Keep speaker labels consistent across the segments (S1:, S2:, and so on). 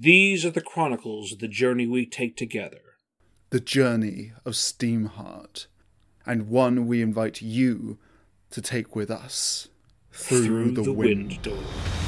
S1: These are the chronicles of the journey we take together.
S2: The journey of Steamheart, and one we invite you to take with us through,
S1: through
S2: the,
S1: the
S2: wind.
S1: wind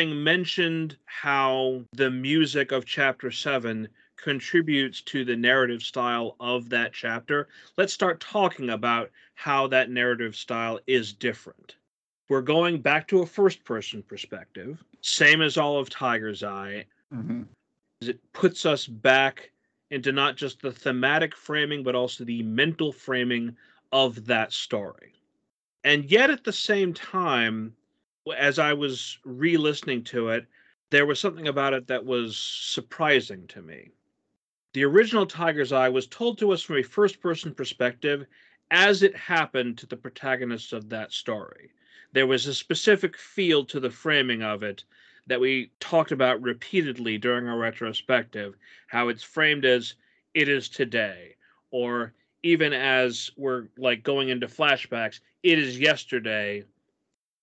S1: having mentioned how the music of chapter 7 contributes to the narrative style of that chapter, let's start talking about how that narrative style is different. We're going back to a first person perspective, same as all of Tiger's Eye.
S2: Mm-hmm.
S1: It puts us back into not just the thematic framing, but also the mental framing of that story. And yet at the same time, as I was re listening to it, there was something about it that was surprising to me. The original Tiger's Eye was told to us from a first person perspective as it happened to the protagonists of that story. There was a specific feel to the framing of it that we talked about repeatedly during our retrospective, how it's framed as it is today, or even as we're like going into flashbacks, it is yesterday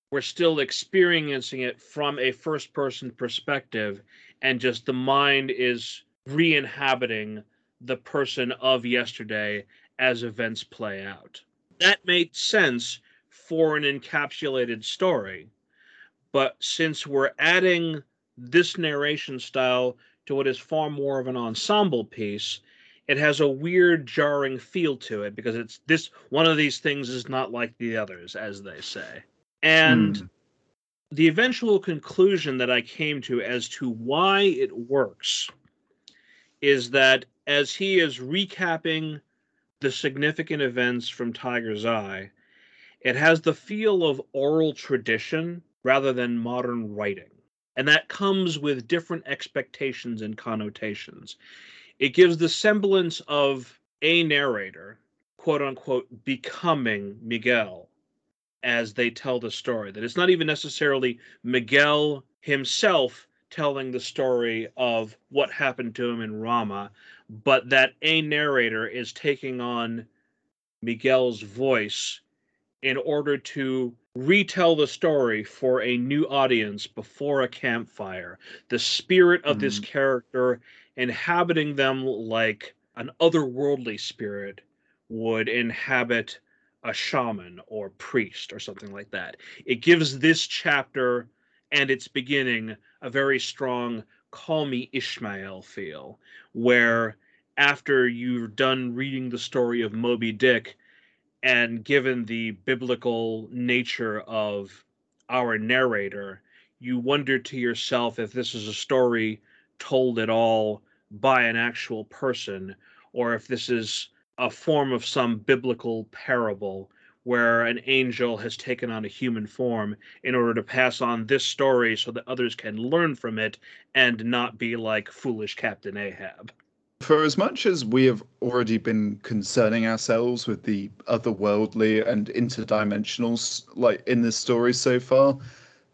S1: we're still experiencing it from a first person perspective and just the mind is re-inhabiting the person of yesterday as events play out. That made sense for an encapsulated story but since we're adding this narration style to what is far more of an ensemble piece it has a weird jarring feel to it because it's this one of these things is not like the others as they say and mm. the eventual conclusion that I came to as to why it works is that as he is recapping the significant events from Tiger's Eye, it has the feel of oral tradition rather than modern writing. And that comes with different expectations and connotations. It gives the semblance of a narrator, quote unquote, becoming Miguel as they tell the story. That it's not even necessarily Miguel himself telling the story of what happened to him in Rama, but that a narrator is taking on Miguel's voice in order to retell the story for a new audience before a campfire. The spirit of mm. this character inhabiting them like an otherworldly spirit would inhabit a shaman or priest or something like that. It gives this chapter and its beginning a very strong call me Ishmael feel, where after you're done reading the story of Moby Dick, and given the biblical nature of our narrator, you wonder to yourself if this is a story told at all by an actual person, or if this is a form of some biblical parable where an angel has taken on a human form in order to pass on this story so that others can learn from it and not be like foolish Captain Ahab.
S2: For as much as we have already been concerning ourselves with the otherworldly and interdimensionals like in this story so far,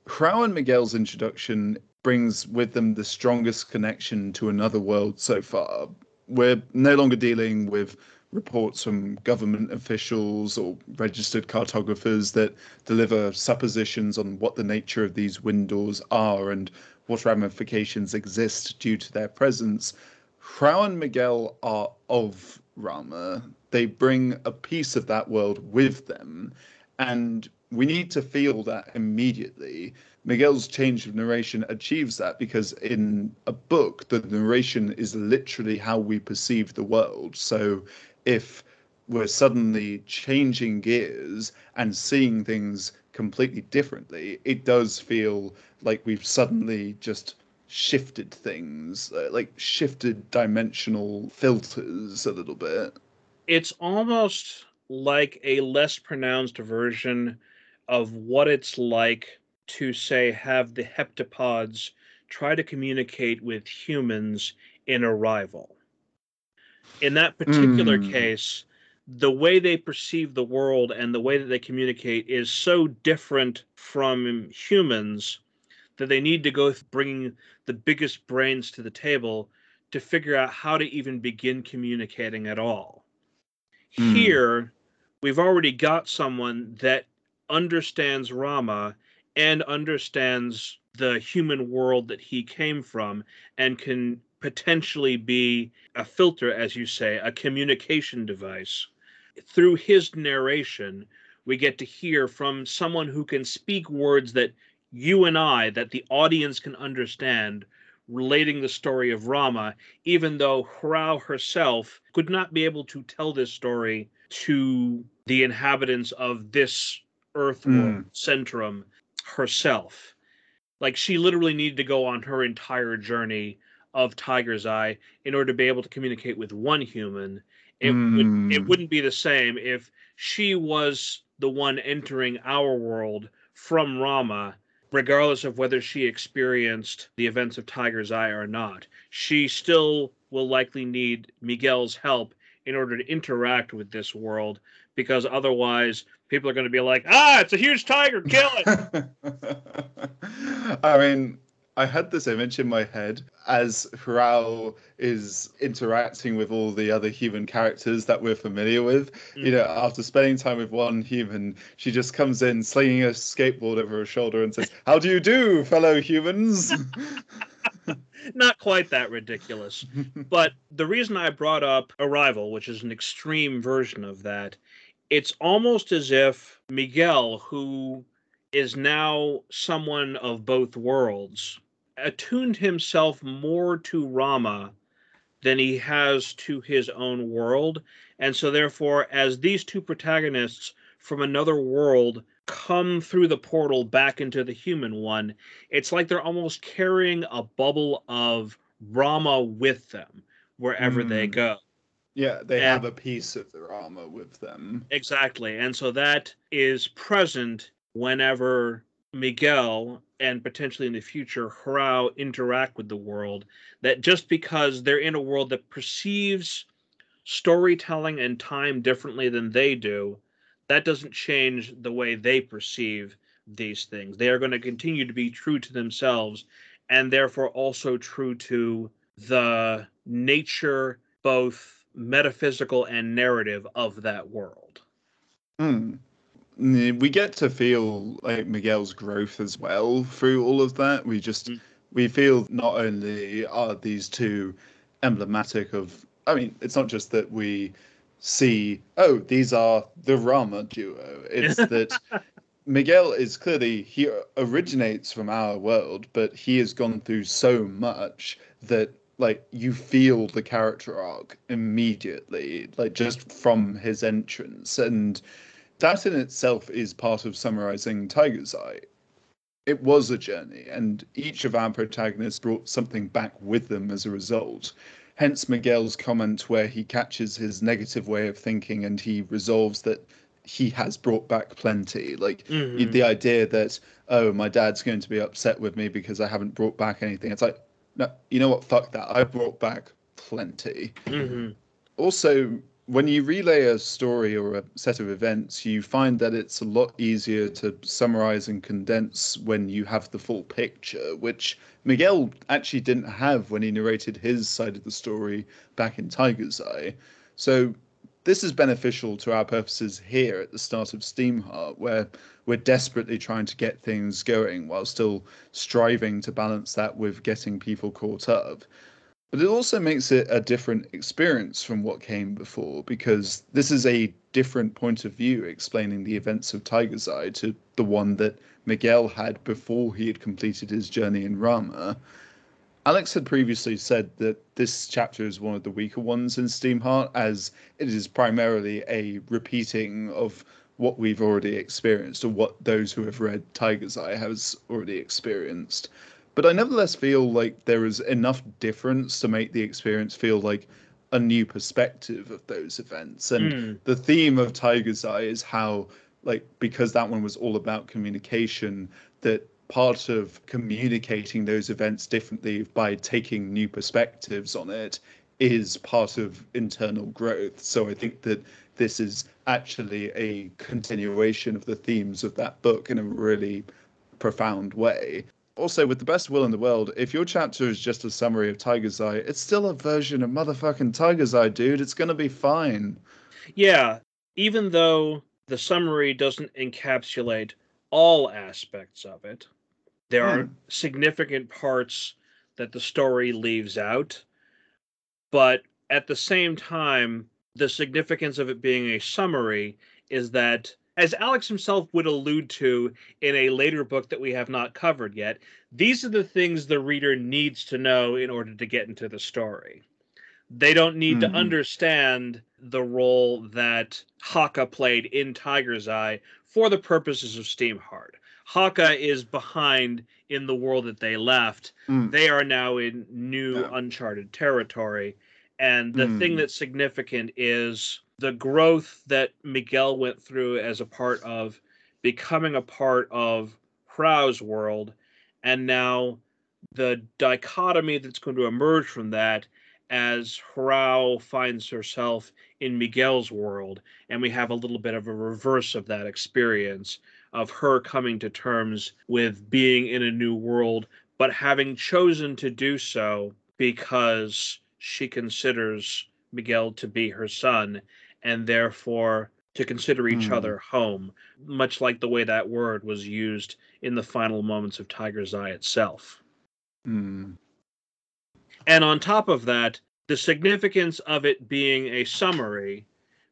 S2: Hrao and Miguel's introduction brings with them the strongest connection to another world so far. We're no longer dealing with reports from government officials or registered cartographers that deliver suppositions on what the nature of these wind doors are and what ramifications exist due to their presence. Hrao and Miguel are of Rama. They bring a piece of that world with them, and we need to feel that immediately. Miguel's change of narration achieves that because in a book, the narration is literally how we perceive the world. So if we're suddenly changing gears and seeing things completely differently, it does feel like we've suddenly just shifted things, uh, like shifted dimensional filters a little bit.
S1: It's almost like a less pronounced version of what it's like to, say, have the heptapods try to communicate with humans in Arrival In that particular
S2: Mm.
S1: case, the way they perceive the world and the way that they communicate is so different from humans that they need to go bringing the biggest brains to the table to figure out how to even begin communicating at all.
S2: Hmm.
S1: Here, we've already got someone that understands Rama and understands the human world that he came from and can potentially be a filter, as you say, a communication device. Through his narration, we get to hear from someone who can speak words that you and I, that the audience can understand, relating the story of Rama, even though Hrao herself could not be able to tell this story to the inhabitants of this earth world, hmm. Centrum, herself. Like she literally needed to go on her entire journey of Tiger's Eye in order to be able to communicate with one human. It would it
S2: Mm.
S1: wouldn't be the same if she was the one entering our world from Rama, regardless of whether she experienced the events of Tiger's Eye or not. She still will likely need Miguel's help in order to interact with this world, because otherwise people are going to be like, ah, it's a huge tiger, kill it.
S2: I mean, I had this image in my head as Hrao is interacting with all the other human characters that we're familiar with. You mm. know, after spending time with one human, she just comes in slinging a skateboard over her shoulder and says, How do you do, fellow humans?
S1: Not quite that ridiculous. But the reason I brought up Arrival, which is an extreme version of that, it's almost as if Miguel, who is now someone of both worlds, attuned himself more to Rama than he has to his own world. And so, therefore, as these two protagonists from another world come through the portal back into the human one, it's like they're almost carrying a bubble of Rama with them wherever they
S2: Mm.
S1: go.
S2: yeah, they
S1: Yeah.
S2: have a piece of their armor with them.
S1: Exactly. And so that is present whenever Miguel and potentially in the future Hrao interact with the world. That just because they're in a world that perceives storytelling and time differently than they do, that doesn't change the way they perceive these things. They are going to continue to be true to themselves and therefore also true to the nature, both metaphysical and narrative of that world.
S2: Mm, We get to feel like Miguel's growth as well through all of that. We just
S1: Mm.
S2: we feel not only are these two emblematic of I mean, it's not just that we see, oh, these are the Rama duo. It's that Miguel is clearly he originates from our world, but he has gone through so much that like you feel the character arc immediately, like just from his entrance. And that in itself is part of summarizing Tiger's Eye. It was a journey, and each of our protagonists brought something back with them as a result. Hence Miguel's comment where he catches his negative way of thinking and he resolves that he has brought back plenty. Like
S1: Mhm.
S2: the idea that, oh, my dad's going to be upset with me because I haven't brought back anything. It's like, no, you know what? Fuck that. I brought back plenty
S1: Mhm.
S2: also when you relay a story or a set of events you find that it's a lot easier to summarize and condense when you have the full picture which miguel actually didn't have when he narrated his side of the story back in tiger's eye. So this is beneficial to our purposes here at the start of steamheart where we're desperately trying to get things going while still striving to balance that with getting people caught up but it also makes it a different experience from what came before because this is a different point of view explaining the events of Tiger's Eye to the one that Miguel had before he had completed his journey in Rama. Alex had previously said that this chapter is one of the weaker ones in Steamheart, as it is primarily a repeating of what we've already experienced, or what those who have read Tiger's Eye has already experienced but I nevertheless feel like there is enough difference to make the experience feel like a new perspective of those events. And
S1: Mm.
S2: the theme of Tiger's Eye is how, like, because that one was all about communication, that part of communicating those events differently by taking new perspectives on it is part of internal growth. So I think that this is actually a continuation of the themes of that book in a really profound way. Also, with the best will in the world, if your chapter is just a summary of Tiger's Eye, it's still a version of motherfucking Tiger's Eye, dude. It's gonna be fine.
S1: Yeah, even though the summary doesn't encapsulate all aspects of it, there are
S2: Hmm.
S1: significant parts that the story leaves out. But at the same time, the significance of it being a summary is that, as Alex himself would allude to in a later book that we have not covered yet, these are the things the reader needs to know in order to get into the story. They don't need
S2: Mhm.
S1: to understand the role that Haka played in Tiger's Eye for the purposes of Steamheart. Haka is behind in the world that they left.
S2: Mm.
S1: They are now in new
S2: Yeah.
S1: uncharted territory. And the thing
S2: Mm.
S1: that's significant is the growth that Miguel went through as a part of becoming a part of Hrao's world, and now the dichotomy that's going to emerge from that as Hrao finds herself in Miguel's world, and we have a little bit of a reverse of that experience of her coming to terms with being in a new world, but having chosen to do so because she considers Miguel to be her son, and therefore to consider each
S2: Hmm.
S1: other home, much like the way that word was used in the final moments of Tiger's Eye itself.
S2: Mm.
S1: And on top of that, the significance of it being a summary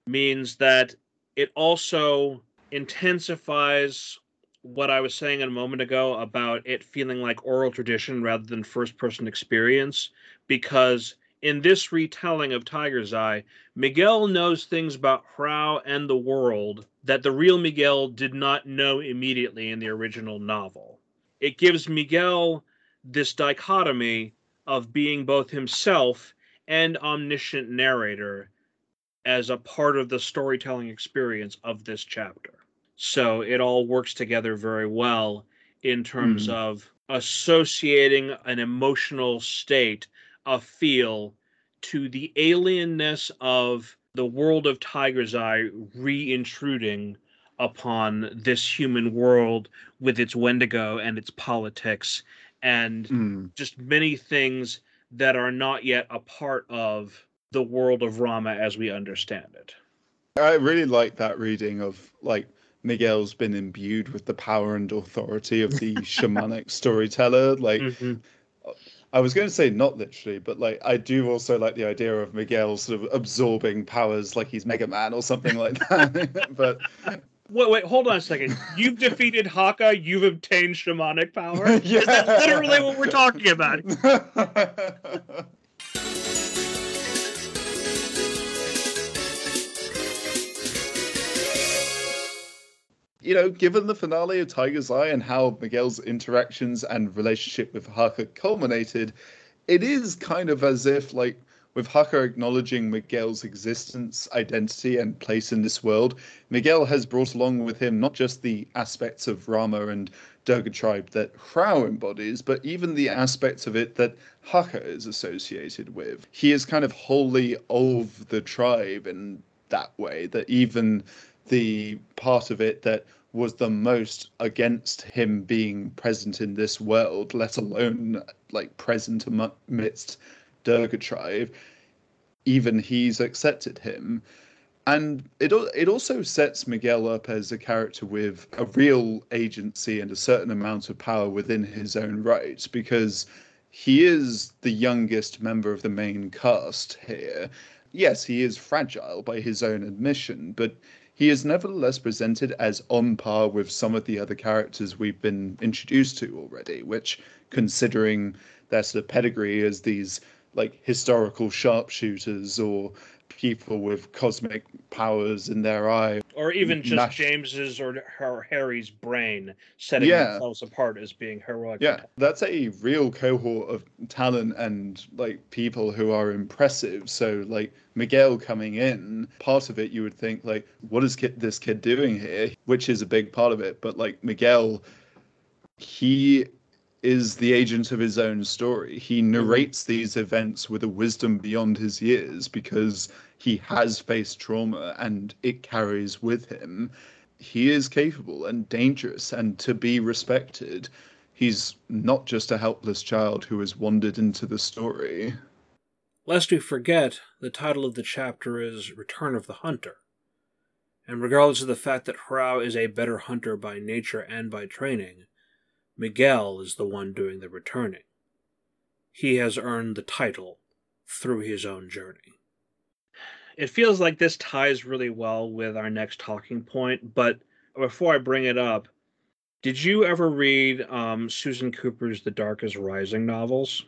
S1: means that it also intensifies what I was saying a moment ago about it feeling like oral tradition rather than first person experience. Because in this retelling of Tiger's Eye, Miguel knows things about Hrao and the world that the real Miguel did not know immediately in the original novel. It gives Miguel this dichotomy of being both himself and omniscient narrator as a part of the storytelling experience of this chapter. So it all works together very well in terms
S2: Mhm.
S1: of associating an emotional state, a feel to the alienness of the world of Tiger's Eye reintruding upon this human world with its Wendigo and its politics and
S2: Mm.
S1: just many things that are not yet a part of the world of Rama as we understand it.
S2: I really like that reading of like Miguel's been imbued with the power and authority of the shamanic storyteller. Like I was going to say not literally, but like I do also like the idea of Miguel sort of absorbing powers like he's Mega Man or something like that. but
S1: Wait, wait, hold on a second. You've defeated Haka, you've obtained shamanic power? Is that literally what we're talking about?
S2: you know, given the finale of Tiger's Eye and how Miguel's interactions and relationship with Haka culminated, it is kind of as if, like, with Haka acknowledging Miguel's existence, identity, and place in this world, Miguel has brought along with him not just the aspects of Rama and Durga tribe that Hrao embodies, but even the aspects of it that Haka is associated with. He is kind of wholly of the tribe in that way, that even the part of it that was the most against him being present in this world, let alone like present amidst Durga tribe, even he's accepted him. And it it also sets Miguel up as a character with a real agency and a certain amount of power within his own right, because he is the youngest member of the main cast here. Yes, he is fragile by his own admission, but he is nevertheless presented as on par with some of the other characters we've been introduced to already, which, considering their sort of pedigree as these like historical sharpshooters or people with cosmic powers in their eye.
S1: Or even just
S2: Mash-
S1: James's or Har- Harry's brain setting
S2: Yeah.
S1: themselves apart as being heroic.
S2: Yeah, that's a real cohort of talent and like people who are impressive. So like Miguel coming in, part of it you would think like, what is kid, this kid doing here? Which is a big part of it. But like Miguel, he is the agent of his own story. He
S1: Mm-hmm.
S2: narrates these events with a wisdom beyond his years because he has faced trauma and it carries with him. He is capable and dangerous and to be respected. He's not just a helpless child who has wandered into the story.
S3: Lest we forget, the title of the chapter is Return of the Hunter. And regardless of the fact that Hrao is a better hunter by nature and by training, Miguel is the one doing the returning. He has earned the title through his own journey.
S1: It feels like this ties really well with our next talking point, but before I bring it up, did you ever read um, Susan Cooper's The Dark is Rising novels?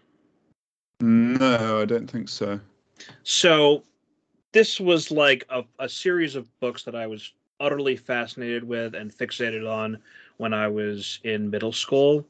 S2: No, I don't think so.
S1: So this was like a, a series of books that I was utterly fascinated with and fixated on when I was in middle school.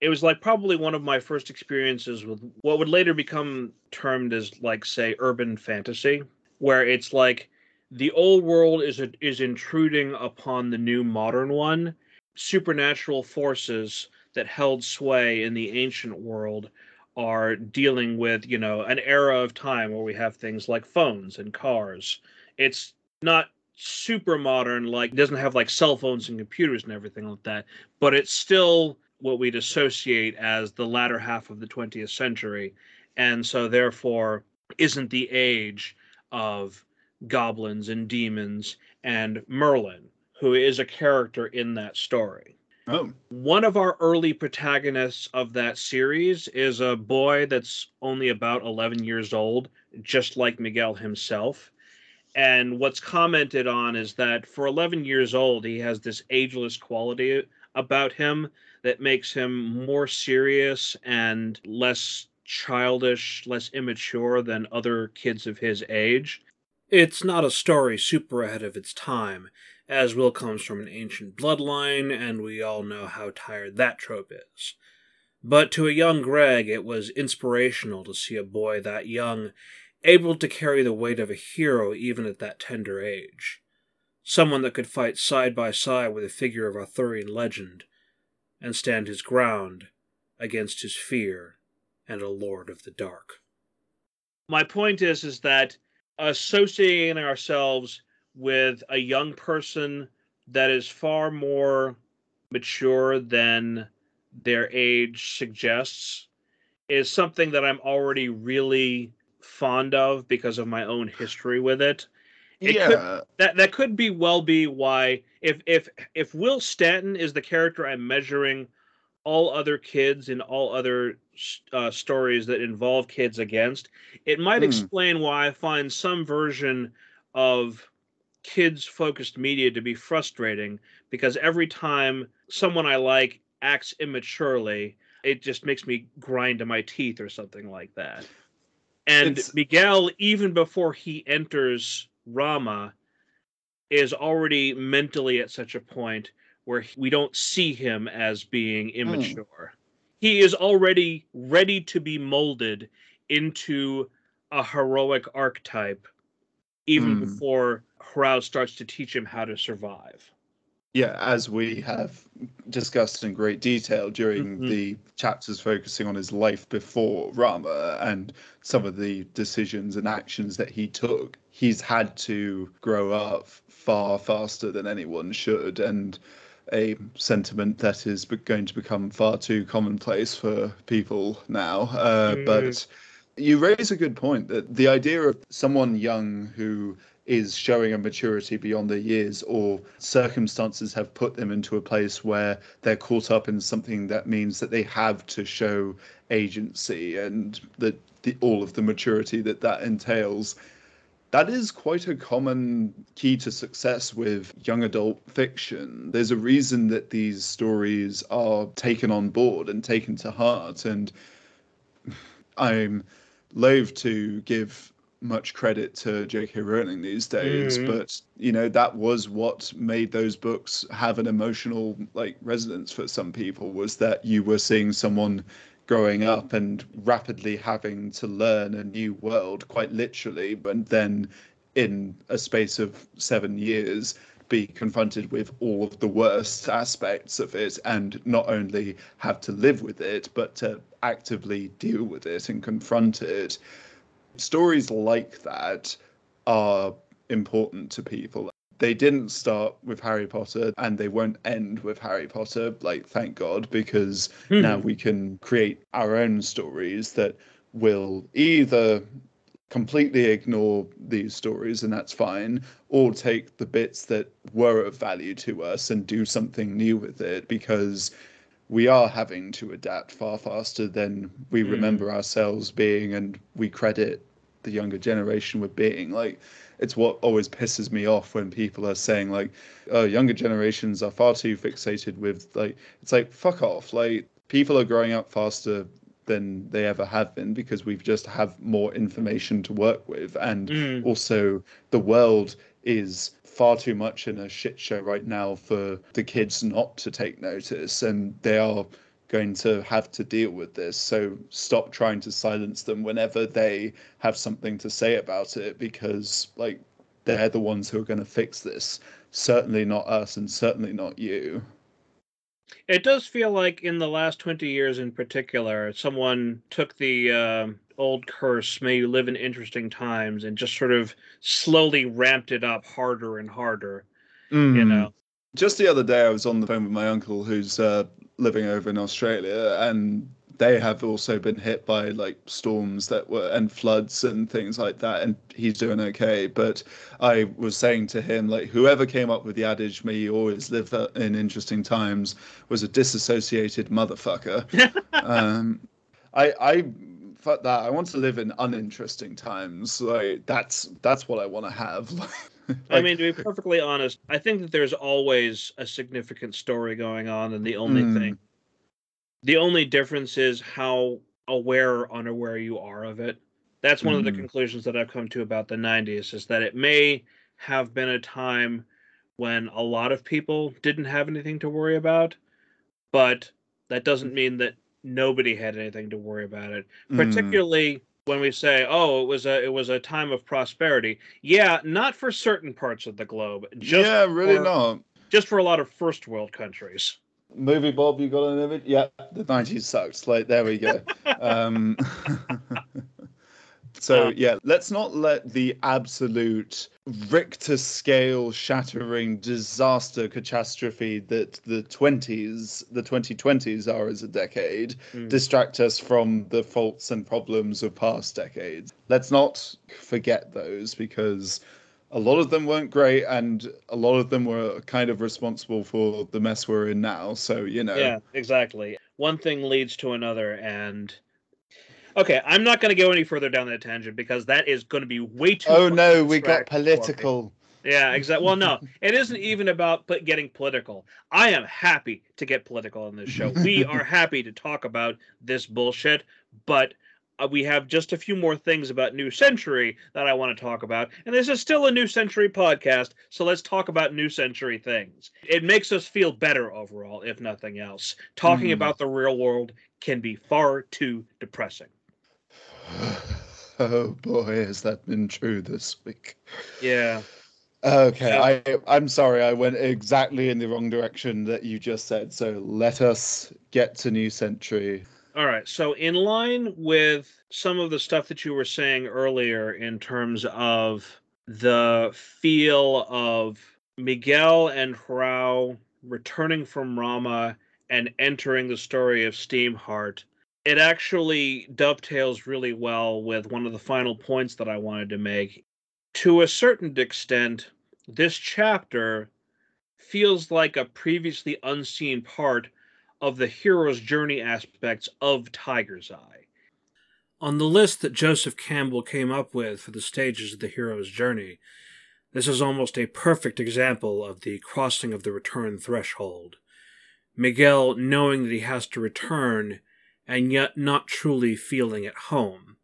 S1: It was like probably one of my first experiences with what would later become termed as like say urban fantasy, where it's like the old world is is intruding upon the new modern one. Supernatural forces that held sway in the ancient world are dealing with, you know, an era of time where we have things like phones and cars. It's not super modern, like, doesn't have like cell phones and computers and everything like that, but it's still what we'd associate as the latter half of the 20th century. And so, therefore, isn't the age of goblins and demons and Merlin, who is a character in that story
S2: Oh,
S1: one of our early protagonists of that series is a boy that's only about 11 years old, just like Miguel himself. And what's commented on is that for 11 years old, he has this ageless quality about him that makes him more serious and less childish, less immature than other kids of his age.
S3: It's not a story super ahead of its time, as Will comes from an ancient bloodline, and we all know how tired that trope is. But to a young Greg, it was inspirational to see a boy that young able to carry the weight of a hero even at that tender age. Someone that could fight side by side with a figure of Arthurian legend, and stand his ground against his fear and a lord of the dark.
S1: my point is is that associating ourselves with a young person that is far more mature than their age suggests is something that I'm already really fond of because of my own history with it. It could-
S2: yeah.
S1: That that could be well be why if if if Will Stanton is the character I'm measuring all other kids in all other uh, stories that involve kids against, it might
S2: Hmm.
S1: explain why I find some version of kids focused media to be frustrating because every time someone I like acts immaturely, it just makes me grind to my teeth or something like that. And
S2: It's-
S1: Miguel, even before he enters Rama, is already mentally at such a point where he- we don't see him as being immature. He is already ready to be molded into a heroic archetype even
S2: Hmm.
S1: before Hrao starts to teach him how to survive.
S2: Yeah, as we have discussed in great detail during
S1: Mhm.
S2: the chapters focusing on his life before Rama and some of the decisions and actions that he took, he's had to grow up far faster than anyone should. And a sentiment that is going to become far too commonplace for people now. Uh,
S1: Mm.
S2: But you raise a good point that the idea of someone young who is showing a maturity beyond their years or circumstances have put them into a place where they're caught up in something that means that they have to show agency and that the, all of the maturity that that entails that is quite a common key to success with young adult fiction. There's a reason that these stories are taken on board and taken to heart. And I'm loath to give much credit to J.K. Rowling these days,
S1: Mhm.
S2: but you know that was what made those books have an emotional like resonance for some people was that you were seeing someone growing up and rapidly having to learn a new world quite literally and then in a space of seven years be confronted with all of the worst aspects of it and not only have to live with it, but to actively deal with it and confront it. Stories like that are important to people. They didn't start with Harry Potter and they won't end with Harry Potter, like, thank God, because
S1: Hmm.
S2: now we can create our own stories that will either completely ignore these stories and that's fine or take the bits that were of value to us and do something new with it because we are having to adapt far faster than we
S1: Mm.
S2: remember ourselves being and we credit the younger generation with being like it's what always pisses me off when people are saying like oh younger generations are far too fixated with like it's like fuck off like people are growing up faster than they ever have been because we've just have more information to work with and
S1: Mm.
S2: also the world is far too much in a shit show right now for the kids not to take notice and they are going to have to deal with this so stop trying to silence them whenever they have something to say about it because like they're the ones who are going to fix this certainly not us and certainly not you
S1: It does feel like in the last 20 years in particular, someone took the um old curse, may you live in interesting times, and just sort of slowly ramped it up harder and harder, you
S2: Mm.
S1: know?
S2: just the other day i was on the phone with my uncle who's uh, living over in australia and they have also been hit by like storms that were and floods and things like that and he's doing okay. But i was saying to him like whoever came up with the adage may you always live in interesting times was a disassociated motherfucker. Um i i fuck that. I want to live in uninteresting times. Like that's that's what i want to have
S1: I mean, to be perfectly honest, I think that there's always a significant story going on, and the only
S2: Mm.
S1: thing, the only difference is how aware or unaware you are of it. That's one of the
S2: Mhm.
S1: conclusions that I've come to about the 90s is that it may have been a time when a lot of people didn't have anything to worry about, but that doesn't mean that nobody had anything to worry about it
S2: mm.
S1: When we say oh it was a it was a time of prosperity yeah not for certain parts of the globe just
S2: yeah really
S1: for-
S2: not
S1: just for a lot of first world countries
S2: Movie Bob, you got an image? Yeah, the nineties sucked. Like there we go. um, so
S1: Um,
S2: yeah, let's not let the absolute Richter scale shattering disaster catastrophe that the twenties, the twenty twenties are as a decade,
S1: Mm.
S2: distract us from the faults and problems of past decades. Let's not forget those because a lot of them weren't great and a lot of them were kind of responsible for the mess we're in now so you know
S1: yeah exactly one thing leads to another and okay i'm not going to go any further down that tangent because that is going to be way too
S2: oh no we got
S1: abstract for me.
S2: political
S1: Yeah, exactly. Well, no, it isn't even about put, getting political. I am happy to get political on this show. We are happy to talk about this bullshit, but uh, we have just a few more things about New Century that I want to talk about. And this is still a New Century podcast, so let's talk about New Century things. It makes us feel better overall, if nothing else. Talking
S2: Hmm.
S1: about the real world can be far too depressing.
S2: Oh boy has that been true this week
S1: Yeah.
S2: okay
S1: Yeah.
S2: i i'm sorry i went exactly in the wrong direction that you just said so let us get to new century
S1: All right. So, in line with some of the stuff that you were saying earlier, in terms of the feel of Miguel and Hrao returning from Rama and entering the story of Steamheart, it actually dovetails really well with one of the final points that I wanted to make. To a certain extent, this chapter feels like a previously unseen part of the hero's journey aspects of Tiger's Eye.
S3: On the list that Joseph Campbell came up with for the stages of the hero's journey, this is almost a perfect example of the crossing of the return threshold. Miguel knowing that he has to return and yet not truly feeling at home,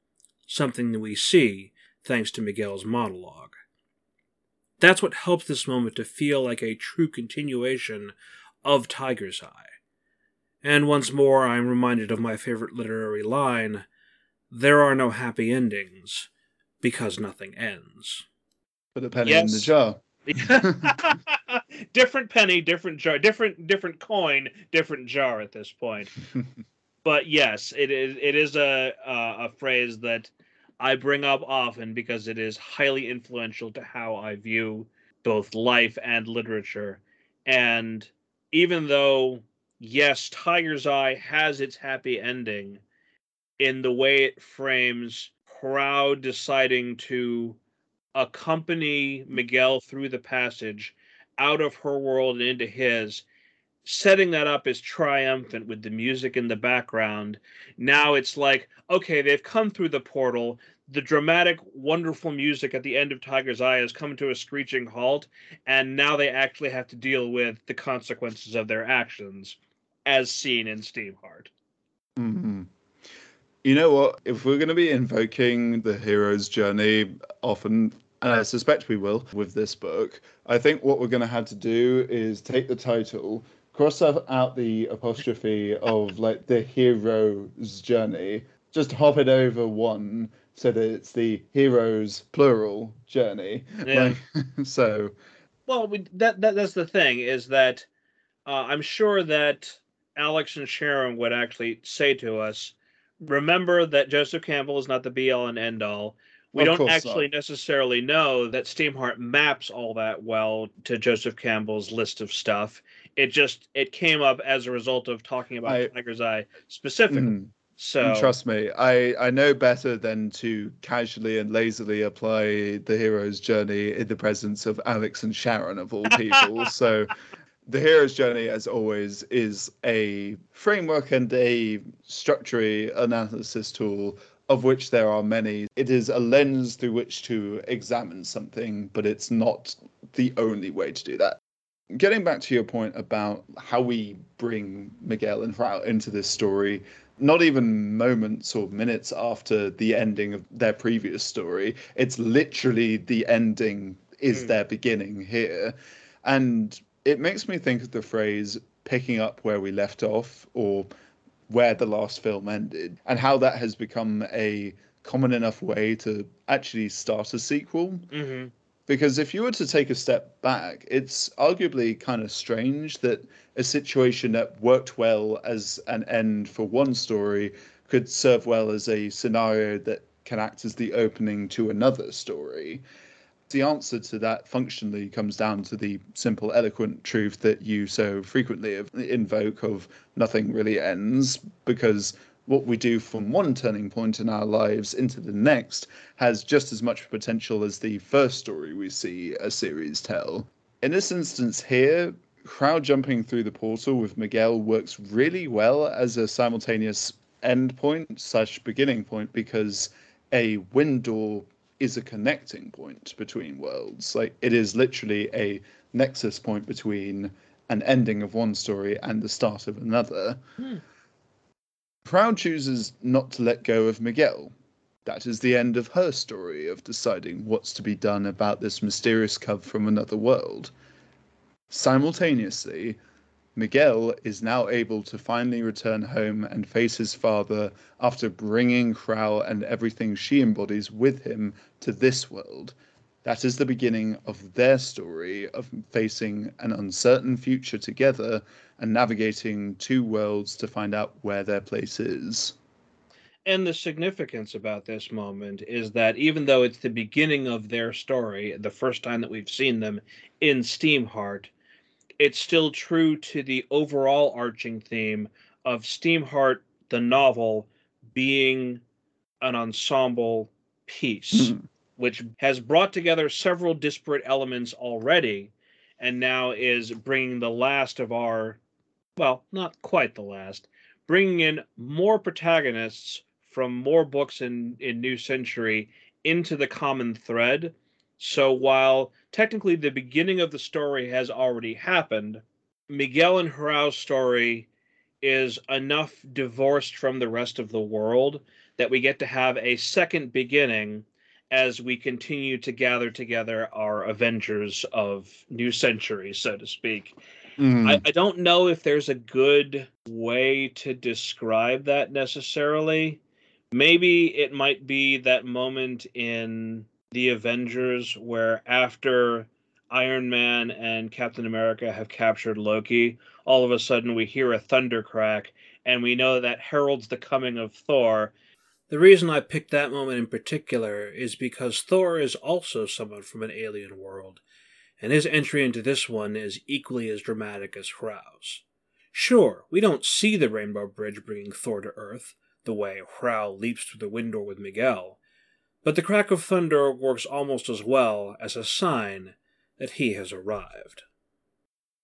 S3: something that we see thanks to Miguel's monologue. That's what helps this moment to feel like a true continuation of Tiger's Eye. And once more, I am reminded of my favorite literary line there are no happy endings because nothing ends.
S2: put a penny in the
S1: Yes.
S2: jar
S1: different penny, different jar, different different coin, different jar at this point. but yes, it is it is a a phrase that I bring up often because it is highly influential to how I view both life and literature. And even though yes, Tiger's Eye has its happy ending in the way it frames Hrao deciding to accompany Miguel through the passage out of her world and into his, setting that up as triumphant with the music in the background. Now it's like, okay, they've come through the portal. The dramatic, wonderful music at the end of Tiger's Eye has come to a screeching halt, and now they actually have to deal with the consequences of their actions, as seen in Steamheart.
S2: Mm-hmm. You know what? If we're going to be invoking the hero's journey often, and I suspect we will with this book, I think what we're going to have to do is take the title, cross out the apostrophe of like the hero's journey, just hop it over one so that it's the hero's plural journey. Yeah. Like, so.
S1: Well, we, that, that that's the thing is that uh, I'm sure that Alex and Sharon would actually say to us remember that Joseph Campbell is not the be all and end all. We of don't actually not. necessarily know that Steamheart maps all that well to Joseph Campbell's list of stuff. It just it came up as a result of talking about I, Tiger's Eye specifically. Mm, so
S2: trust me, I I know better than to casually and lazily apply the hero's journey in the presence of Alex and Sharon of all people. so the hero's journey, as always, is a framework and a structure analysis tool of which there are many. It is a lens through which to examine something, but it's not the only way to do that. Getting back to your point about how we bring Miguel and Hrao into this story, not even moments or minutes after the ending of their previous story, it's literally the ending is mm. their beginning here. And it makes me think of the phrase picking up where we left off or where the last film ended and how that has become a common enough way to actually start a sequel.
S1: Mm-hmm.
S2: Because if you were to take a step back, it's arguably kind of strange that a situation that worked well as an end for one story could serve well as a scenario that can act as the opening to another story. The answer to that functionally comes down to the simple, eloquent truth that you so frequently invoke of nothing really ends, because what we do from one turning point in our lives into the next has just as much potential as the first story we see a series tell. In this instance here, Hrao jumping through the portal with Miguel works really well as a simultaneous end point slash beginning point because a wind door is a connecting point between worlds. Like it is literally a nexus point between an ending of one story and the start of another. Hmm. Hrao chooses not to let go of Miguel. That is the end of her story of deciding what's to be done about this mysterious cub from another world. Simultaneously, Miguel is now able to finally return home and face his father after bringing Hrao and everything she embodies with him to this world. That is the beginning of their story of facing an uncertain future together and navigating two worlds to find out where their place is.
S1: And the significance about this moment is that even though it's the beginning of their story, the first time that we've seen them in Steamheart, it's still true to the overall arching theme of Steamheart, the novel, being an ensemble piece, mm-hmm. Which has brought together several disparate elements already, and now is bringing the last of our, well, not quite the last, bringing in more protagonists from more books in, in New Century into the common thread. So while technically the beginning of the story has already happened. Miguel and Hrao's story is enough divorced from the rest of the world that we get to have a second beginning as we continue to gather together our Avengers of New Century, so to speak. Mm. I, I, don't know if there's a good way to describe that necessarily. Maybe it might be that moment in the Avengers, where after Iron Man and Captain America have captured Loki, all of a sudden we hear a thunder crack, and we know that heralds the coming of Thor.
S3: The reason I picked that moment in particular is because Thor is also someone from an alien world, and his entry into this one is equally as dramatic as Hrao's. Sure, we don't see the Rainbow Bridge bringing Thor to Earth, the way Hrao leaps through the window with Miguel, but the crack of thunder works almost as well as a sign that he has arrived.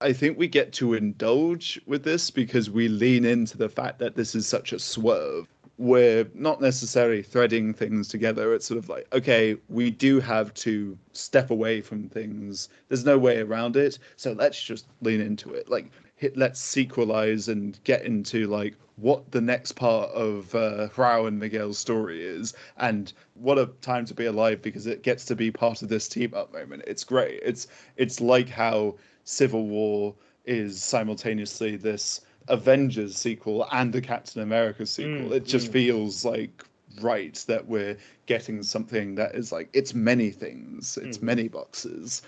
S2: I think we get to indulge with this because we lean into the fact that this is such a swerve. We're not necessarily threading things together. It's sort of like, okay, we do have to step away from things. There's no way around it. So let's just lean into it. Like, hit, let's sequelize and get into like what the next part of uh, Hrao and Miguel's story is, and what a time to be alive because it gets to be part of this team up moment. It's great. It's it's like how Civil War is simultaneously this Avengers sequel and a Captain America sequel. Mm, it just mm. feels like right that we're getting something that is like it's many things, it's mm. many boxes.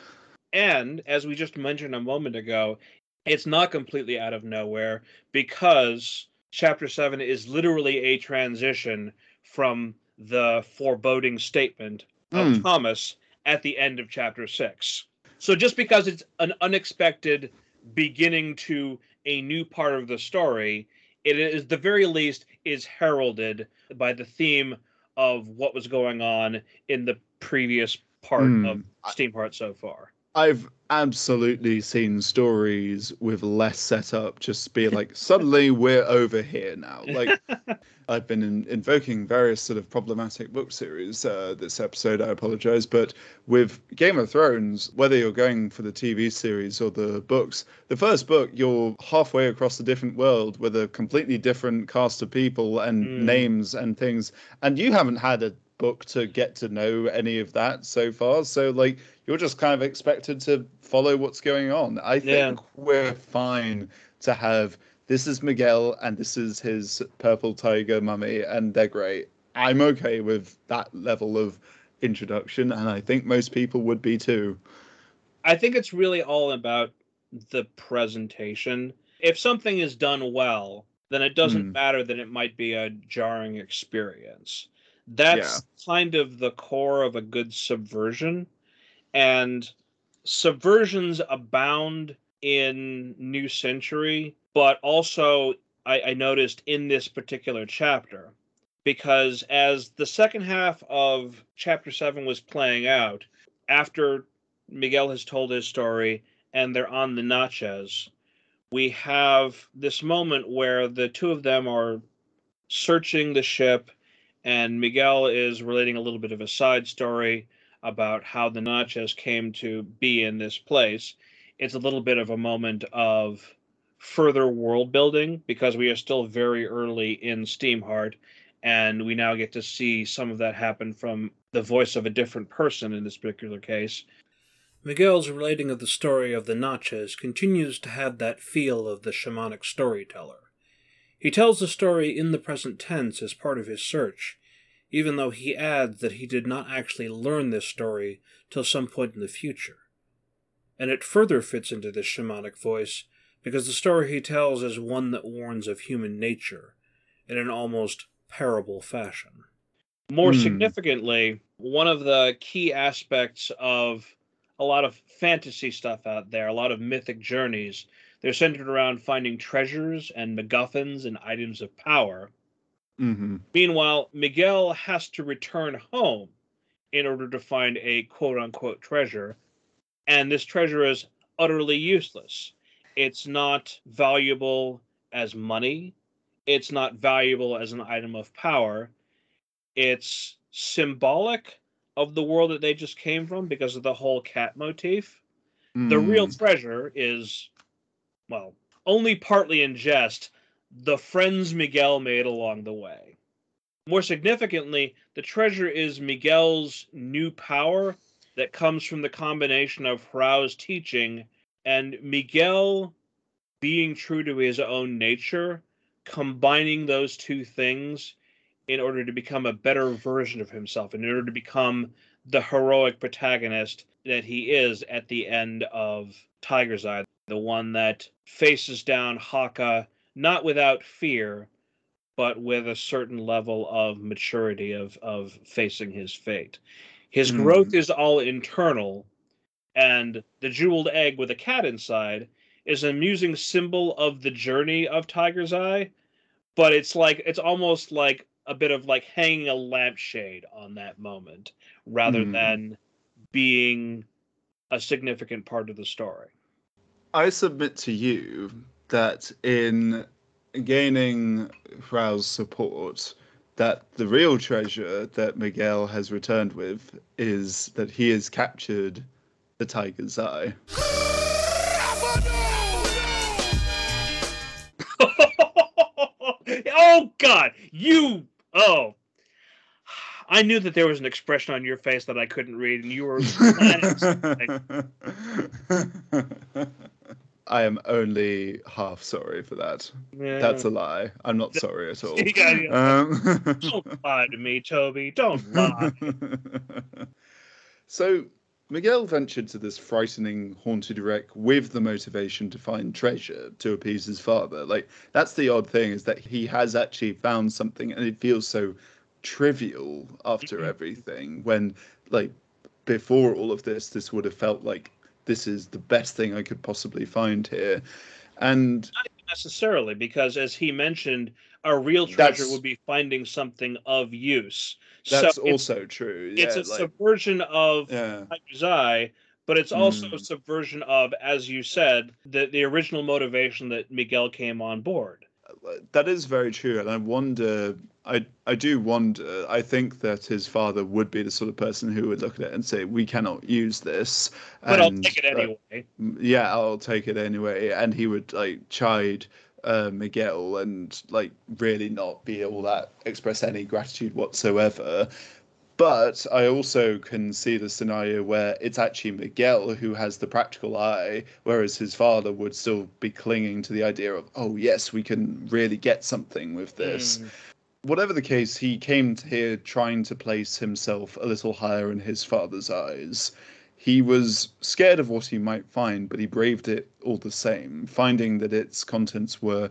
S1: And as we just mentioned a moment ago, it's not completely out of nowhere because chapter 7 is literally a transition from the foreboding statement of mm. Thomas at the end of chapter 6. So just because it's an unexpected beginning to a new part of the story, it is the very least is heralded by the theme of what was going on in the previous part mm. of Steamheart so far.
S2: I've absolutely seen stories with less setup just be like suddenly we're over here now like i've been in, invoking various sort of problematic book series uh, this episode i apologize but with game of thrones whether you're going for the tv series or the books the first book you're halfway across a different world with a completely different cast of people and mm. names and things and you haven't had a book to get to know any of that so far so like you're just kind of expected to follow what's going on. I think yeah. we're fine to have this is Miguel and this is his purple tiger mummy, and they're great. I'm okay with that level of introduction, and I think most people would be too.
S1: I think it's really all about the presentation. If something is done well, then it doesn't mm. matter that it might be a jarring experience. That's yeah. kind of the core of a good subversion and subversions abound in New Century, but also I, I, noticed in this particular chapter. Because as the second half of chapter seven was playing out, after Miguel has told his story and they're on the Natchez, we have this moment where the two of them are searching the ship, and Miguel is relating a little bit of a side story about how the Natchez came to be in this place. It's a little bit of a moment of further world building because we are still very early in Steamheart, and we now get to see some of that happen from the voice of a different person in this particular case.
S3: Miguel's relating of the story of the Natchez continues to have that feel of the shamanic storyteller. He tells the story in the present tense as part of his search, even though he adds that he did not actually learn this story till some point in the future. And it further fits into this shamanic voice because the story he tells is one that warns of human nature in an almost parable fashion.
S1: More mm. significantly, one of the key aspects of a lot of fantasy stuff out there, a lot of mythic journeys, they're centered around finding treasures and MacGuffins and items of power. Mm-hmm. Meanwhile, Miguel has to return home in order to find a quote unquote treasure. And this treasure is utterly useless. It's not valuable as money, it's not valuable as an item of power. It's symbolic of the world that they just came from because of the whole cat motif. Mm. The real mm. treasure is, well, only partly in jest the friends Miguel made along the way. More significantly, the treasure is Miguel's new power that comes from the combination of Hrao's teaching and Miguel being true to his own nature, combining those two things in order to become a better version of himself, in order to become the heroic protagonist that he is at the end of Tiger's Eye, the one that faces down Haka not without fear, but with a certain level of maturity of of facing his fate. His
S2: Hmm.
S1: growth is all internal, and the jeweled egg with a cat inside is an amusing symbol of the journey of Tiger's Eye, but it's like it's almost like a bit of like hanging a lampshade on that moment rather
S2: Hmm.
S1: than being a significant part of the story.
S2: I submit to you that in gaining Hrao's support, that the real treasure that Miguel has returned with is that he has captured the tiger's eye.
S1: oh God, you! Oh, I knew that there was an expression on your face that I couldn't read, and you were.
S2: I am only half sorry for that.
S1: Yeah.
S2: That's a lie. I'm not sorry at all.
S1: Yeah, yeah.
S2: Um,
S1: Don't lie to me, Toby. Don't lie.
S2: so Miguel ventured to this frightening haunted wreck with the motivation to find treasure to appease his father. Like that's the odd thing is that he has actually found something and it feels so trivial after
S1: Mhm.
S2: everything when like before all of this this would have felt like this is the best thing I could possibly find here. And
S1: necessarily, because as he mentioned, a real treasure would be finding something of use.
S2: that's
S1: so it's,
S2: also true.
S1: it's a
S2: like-
S1: subversion of
S2: yeah.
S1: Eye, but it's also a
S2: Mm.
S1: subversion of, as you said, the the original motivation that Miguel came on board.
S2: That is very true, and I wonder. I I do wonder. I think that his father would be the sort of person who would look at it and say, "We cannot use this."
S1: But I'll take it
S2: uh,
S1: anyway.
S2: yeah, I'll take it anyway. And he would like chide uh, Miguel and like really not be all that express any gratitude whatsoever. But I also can see the scenario where it's actually Miguel who has the practical eye, whereas his father would still be clinging to the idea of, oh, yes, we can really get something with this.
S1: Mm.
S2: Whatever the case, he came here trying to place himself a little higher in his father's eyes. He was scared of what he might find, but he braved it all the same, finding that its contents were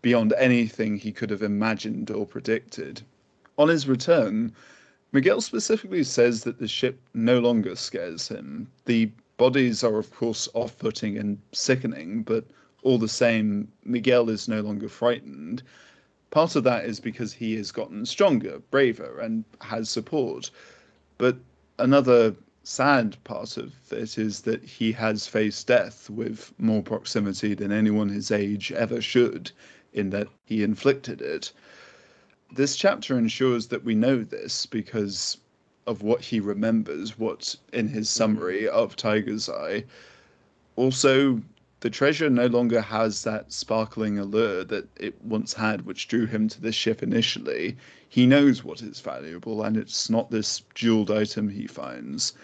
S2: beyond anything he could have imagined or predicted. On his return, Miguel specifically says that the ship no longer scares him. The bodies are, of course, off putting and sickening, but all the same, Miguel is no longer frightened. Part of that is because he has gotten stronger, braver, and has support. But another sad part of it is that he has faced death with more proximity than anyone his age ever should, in that he inflicted it. This chapter ensures that we know this because of what he remembers, what in his summary of Tiger's Eye. Also, the treasure no longer has that sparkling allure that it once had, which drew him to this ship initially. He knows what is valuable, and it's not this jeweled item he finds.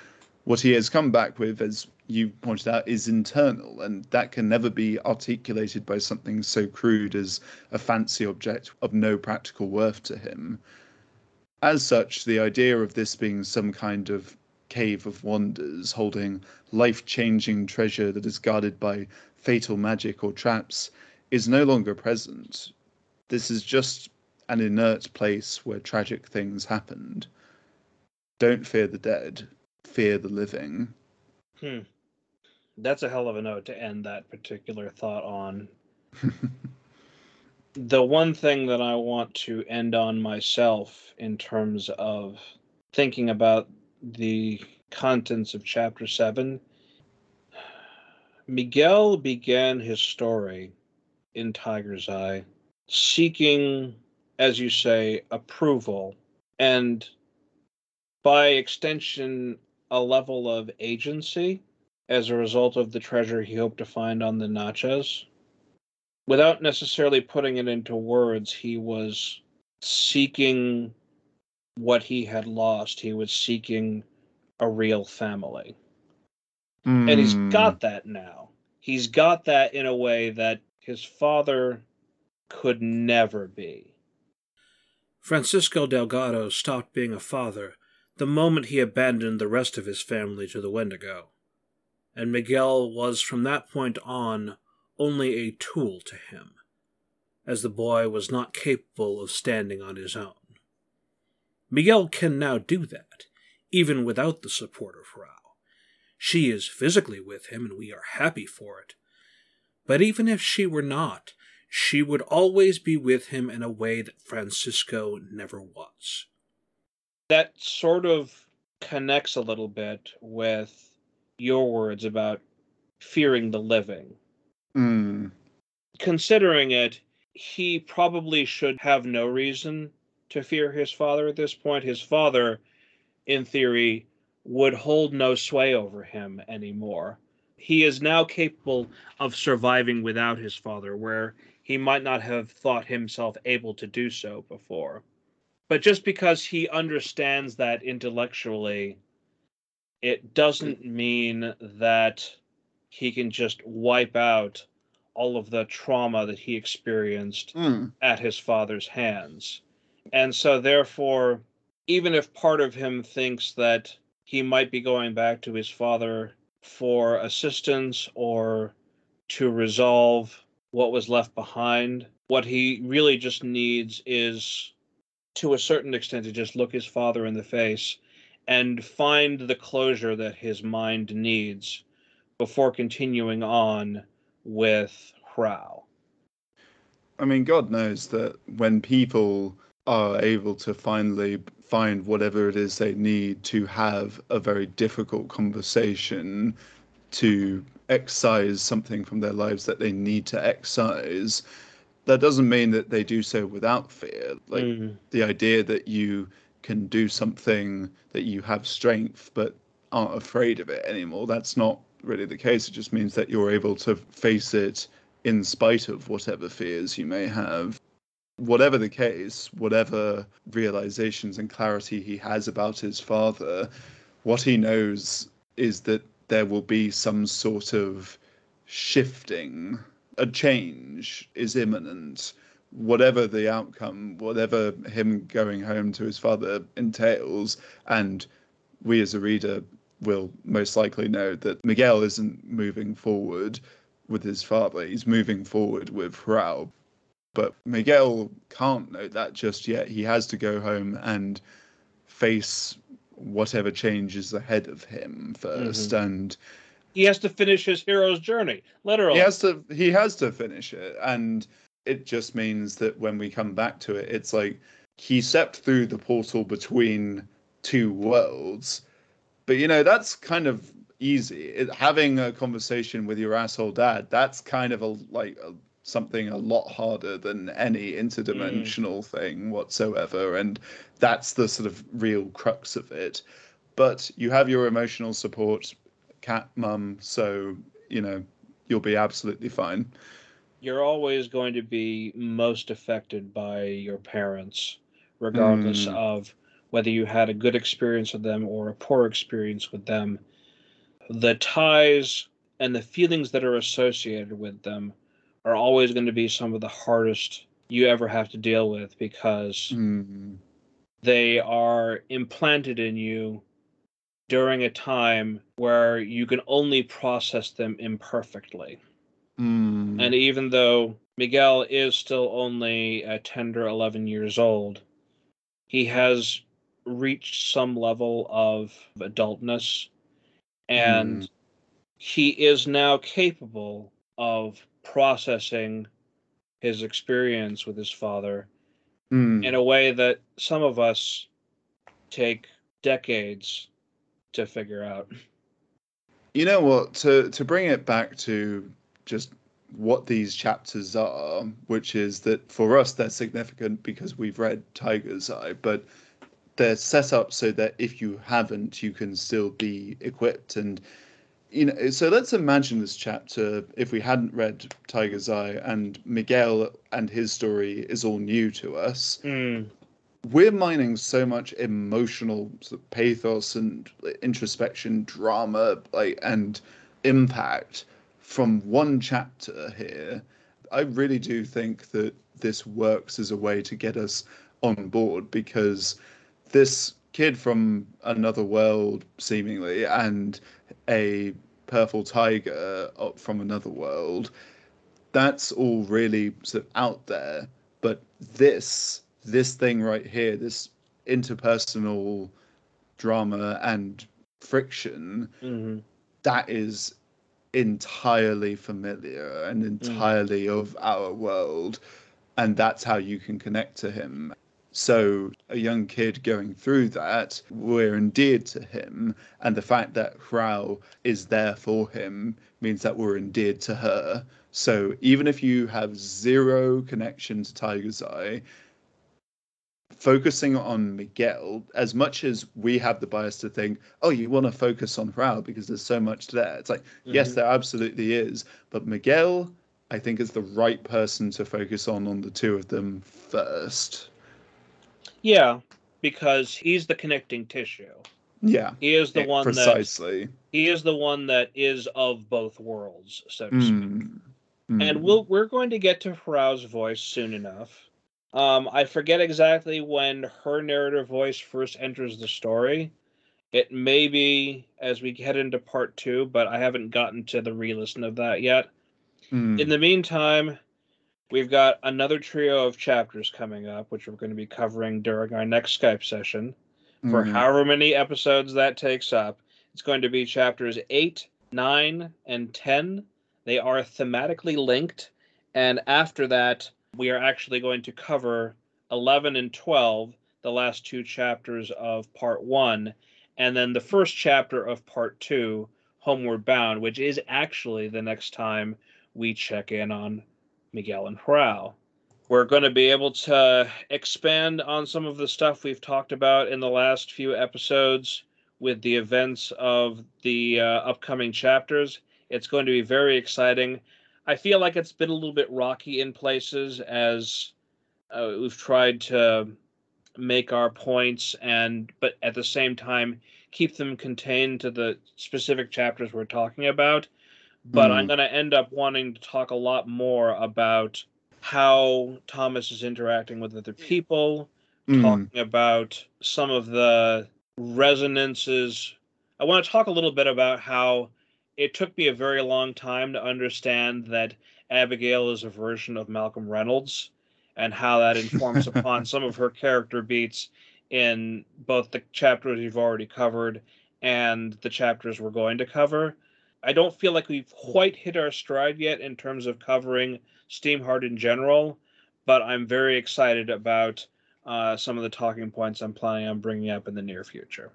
S2: What he has come back with, as you pointed out, is internal, and that can never be articulated by something so crude as a fancy object of no practical worth to him. As such, the idea of this being some kind of cave of wonders holding life changing treasure that is guarded by fatal magic or traps is no longer present. This is just an inert place where tragic things happened. Don't fear the dead, fear the living.
S1: Hmm. That's a hell of a note to end that particular thought on. the one thing that I want to end on myself in terms of thinking about the contents of chapter 7 Miguel began his story in Tiger's Eye seeking as you say approval and by extension a level of agency as a result of the treasure he hoped to find on the Natchez. Without necessarily putting it into words, he was seeking what he had lost. He was seeking a real family. And he's
S2: hmm.
S1: got that now. He's got that in a way that his father could never be.
S3: Francisco Delgado stopped being a father the moment he abandoned the rest of his family to the Wendigo, and Miguel was from that point on only a tool to him, as the boy was not capable of standing on his own. Miguel can now do that, even without the support of Hrao. She is physically with him, and we are happy for it. But even if she were not, she would always be with him in a way that Francisco never was.
S1: That sort of connects a little bit with your words about fearing the living.
S2: Mm.
S1: Considering it, he probably should have no reason to fear his father at this point. His father, in theory, would hold no sway over him anymore. He is now capable of surviving without his father, where he might not have thought himself able to do so before. But just because he understands that intellectually, it doesn't mean that he can just wipe out all of the trauma that he experienced
S2: Mm.
S1: at his father's hands. And so, therefore, even if part of him thinks that he might be going back to his father for assistance or to resolve what was left behind, what he really just needs is, to a certain extent, to just look his father in the face and find the closure that his mind needs before continuing on with Hrao.
S2: I mean, God knows that when people are able to finally find whatever it is they need to have a very difficult conversation to excise something from their lives that they need to excise, that doesn't mean that they do so without fear. Like
S1: Mm.
S2: the idea that you can do something that you have strength but aren't afraid of it anymore, that's not really the case. It just means that you're able to face it in spite of whatever fears you may have. Whatever the case, whatever realizations and clarity he has about his father, what he knows is that there will be some sort of shifting, a change is imminent. Whatever the outcome, whatever him going home to his father entails, and we as a reader will most likely know that Miguel isn't moving forward with his father, he's moving forward with Hrao. But Miguel can't know that just yet. He has to go home and face whatever changes ahead of him 1st mm-hmm. and
S1: He has to finish his hero's journey, literally.
S2: he has to he has to finish it. And it just means that when we come back to it it's like he stepped through the portal between two worlds. But you know that's kind of easy. It, having a conversation with your asshole dad that's kind of a like a, something a lot harder than any interdimensional thing whatsoever and that's the sort of real crux of it but you have your emotional support cat mum so you know you'll be absolutely fine
S1: You're always going to be most affected by your parents, regardless
S2: Mm.
S1: of whether you had a good experience with them or a poor experience with them. The ties and the feelings that are associated with them are always going to be some of the hardest you ever have to deal with because
S2: Mm.
S1: they are implanted in you during a time where you can only process them imperfectly.
S2: Mm.
S1: And even though Miguel is still only uh, 10 or 11 years old, he has reached some level of adultness and he is now capable of processing his experience with his father
S2: Mm.
S1: in a way that some of us take decades to figure out.
S2: you know what to to bring it back to just what these chapters are which is that for us they're significant because we've read tiger's eye but they're set up so that if you haven't you can still be equipped and you know so let's imagine this chapter if we hadn't read tiger's eye and miguel and his story is all new to us
S1: Mm,
S2: we're mining so much emotional sort of pathos and introspection drama like and impact from one chapter here. I really do think that this works as a way to get us on board because this kid from another world, seemingly, and a purple tiger from another world. That's all really sort of out there. But this, this thing right here, this interpersonal drama and friction,
S1: Mm-hmm.
S2: that is entirely familiar and entirely mm. of our world. And that's how you can connect to him. So, a young kid going through that, we're endeared to him. And the fact that Hrao is there for him means that we're endeared to her. So, even if you have zero connection to Tiger's Eye, focusing on Miguel, as much as we have the bias to think, oh, you want to focus on Hrao because there's so much there. It's like, mm-hmm. yes, there absolutely is. But Miguel, I think, is the right person to focus on on the two of them first.
S1: Yeah, because he's the connecting tissue.
S2: Yeah.
S1: He is the one
S2: precisely.
S1: That, he is the one that is of both worlds, so to speak. Mm. And we'll we're going to get to Hrao's voice soon enough. Um, I forget exactly when her narrative voice first enters the story. It may be as we head into part two, but I haven't gotten to the re listen of that yet. Mm. In the meantime, we've got another trio of chapters coming up, which we're going to be covering during our next Skype session. For mm. however many episodes that takes up, it's going to be chapters 8, 9, and 10. They are thematically linked. And after that, we are actually going to cover 11 and 12, the last two chapters of part one, and then the first chapter of part two, Homeward Bound, which is actually the next time we check in on Miguel and Hrao. We're going to be able to expand on some of the stuff we've talked about in the last few episodes with the events of the uh, upcoming chapters. It's going to be very exciting. I feel like it's been a little bit rocky in places as uh, we've tried to make our points and but at the same time keep them contained to the specific chapters we're talking about but mm. i'm going to end up wanting to talk a lot more about how thomas is interacting with other people mm. talking about some of the resonances i want to talk a little bit about how it took me a very long time to understand that Abigail is a version of Malcolm Reynolds and how that informs upon some of her character beats in both the chapters you've already covered and the chapters we're going to cover. I don't feel like we've quite hit our stride yet in terms of covering Steamheart in general, but I'm very excited about uh, some of the talking points I'm planning on bringing up in the near future.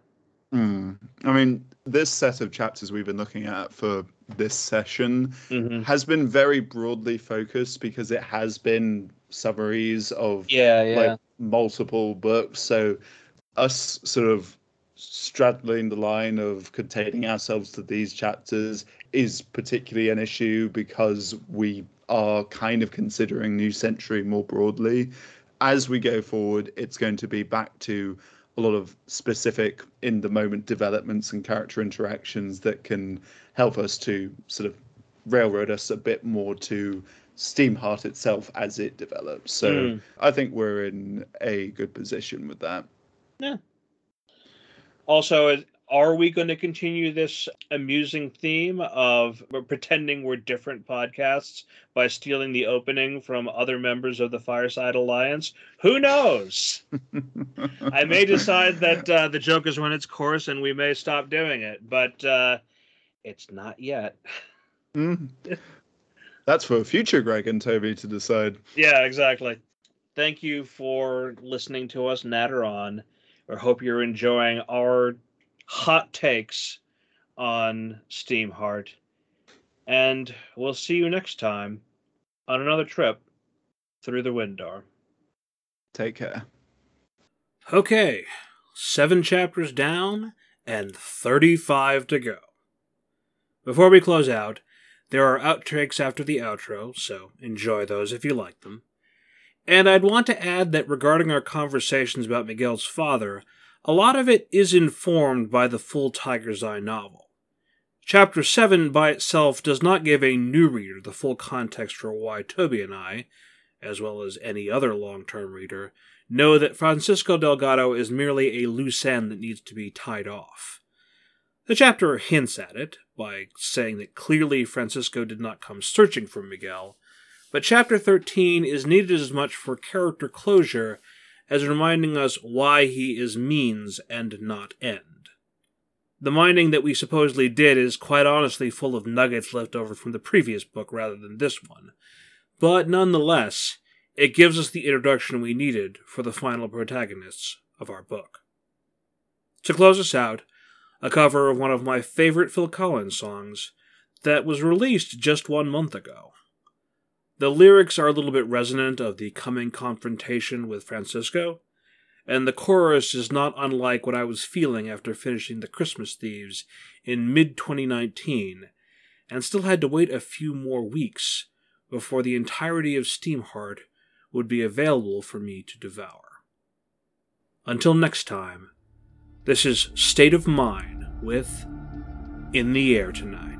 S2: Mm. I mean, this set of chapters we've been looking at for this session mm-hmm. has been very broadly focused because it has been summaries of
S1: yeah, yeah. like
S2: multiple books. So us sort of straddling the line of containing ourselves to these chapters is particularly an issue because we are kind of considering New Century more broadly. As we go forward, it's going to be back to a lot of specific in the moment developments and character interactions that can help us to sort of railroad us a bit more to Steamheart itself as it develops. So mm. I think we're in a good position with that.
S1: Yeah. Also, are we going to continue this amusing theme of pretending we're different podcasts by stealing the opening from other members of the Fireside Alliance? Who knows? I may decide that uh, the joke has run its course and we may stop doing it, but uh, it's not yet.
S2: Mm. That's for future Greg and Toby to decide.
S1: Yeah, exactly. Thank you for listening to us natter on. I hope you're enjoying our hot takes on Steamheart. And we'll see you next time on another trip through the Windar.
S2: Take care.
S3: Okay, seven chapters down and 35 to go. Before we close out, there are outtakes after the outro, so enjoy those if you like them. And I'd want to add that regarding our conversations about Miguel's father, a lot of it is informed by the full Tiger's Eye novel. Chapter 7 by itself does not give a new reader the full context for why Toby and I, as well as any other long term reader, know that Francisco Delgado is merely a loose end that needs to be tied off. The chapter hints at it by saying that clearly Francisco did not come searching for Miguel, but chapter 13 is needed as much for character closure as reminding us why he is means and not end. The mining that we supposedly did is quite honestly full of nuggets left over from the previous book rather than this one, but nonetheless, it gives us the introduction we needed for the final protagonists of our book. To close us out, a cover of one of my favorite Phil Collins songs that was released just one month ago. The lyrics are a little bit resonant of the coming confrontation with Francisco, and the chorus is not unlike what I was feeling after finishing The Christmas Thieves in mid 2019, and still had to wait a few more weeks before the entirety of Steamheart would be available for me to devour. Until next time, this is State of Mind with In the Air Tonight.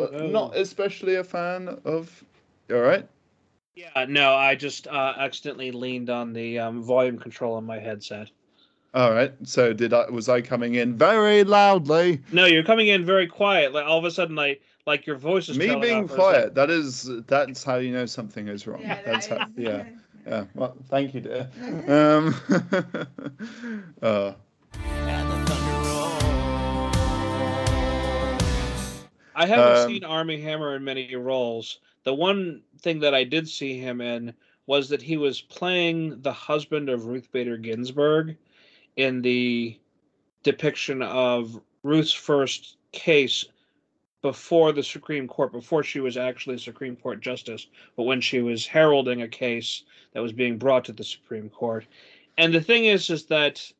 S2: Not
S1: Oh, no.
S2: not especially a fan of. All right.
S1: Yeah, no, I just uh, accidentally leaned on the um, volume control on my headset.
S2: All right. So did I? Was I coming in very loudly?
S1: No, you're coming in very quiet. Like all of a sudden, like like your voice is
S2: Me being
S1: off for a second.
S2: quiet. That is. That's how you know something is wrong.
S4: Yeah,
S2: that's
S4: that
S2: how.
S4: is-
S2: Yeah. Yeah. Well, thank you, dear. Um. uh,
S1: I haven't
S2: Um,
S1: seen Armie Hammer in many roles. The one thing that I did see him in was that he was playing the husband of Ruth Bader Ginsburg in the depiction of Ruth's first case before the Supreme Court, before she was actually a Supreme Court justice, but when she was heralding a case that was being brought to the Supreme Court. And the thing is, is that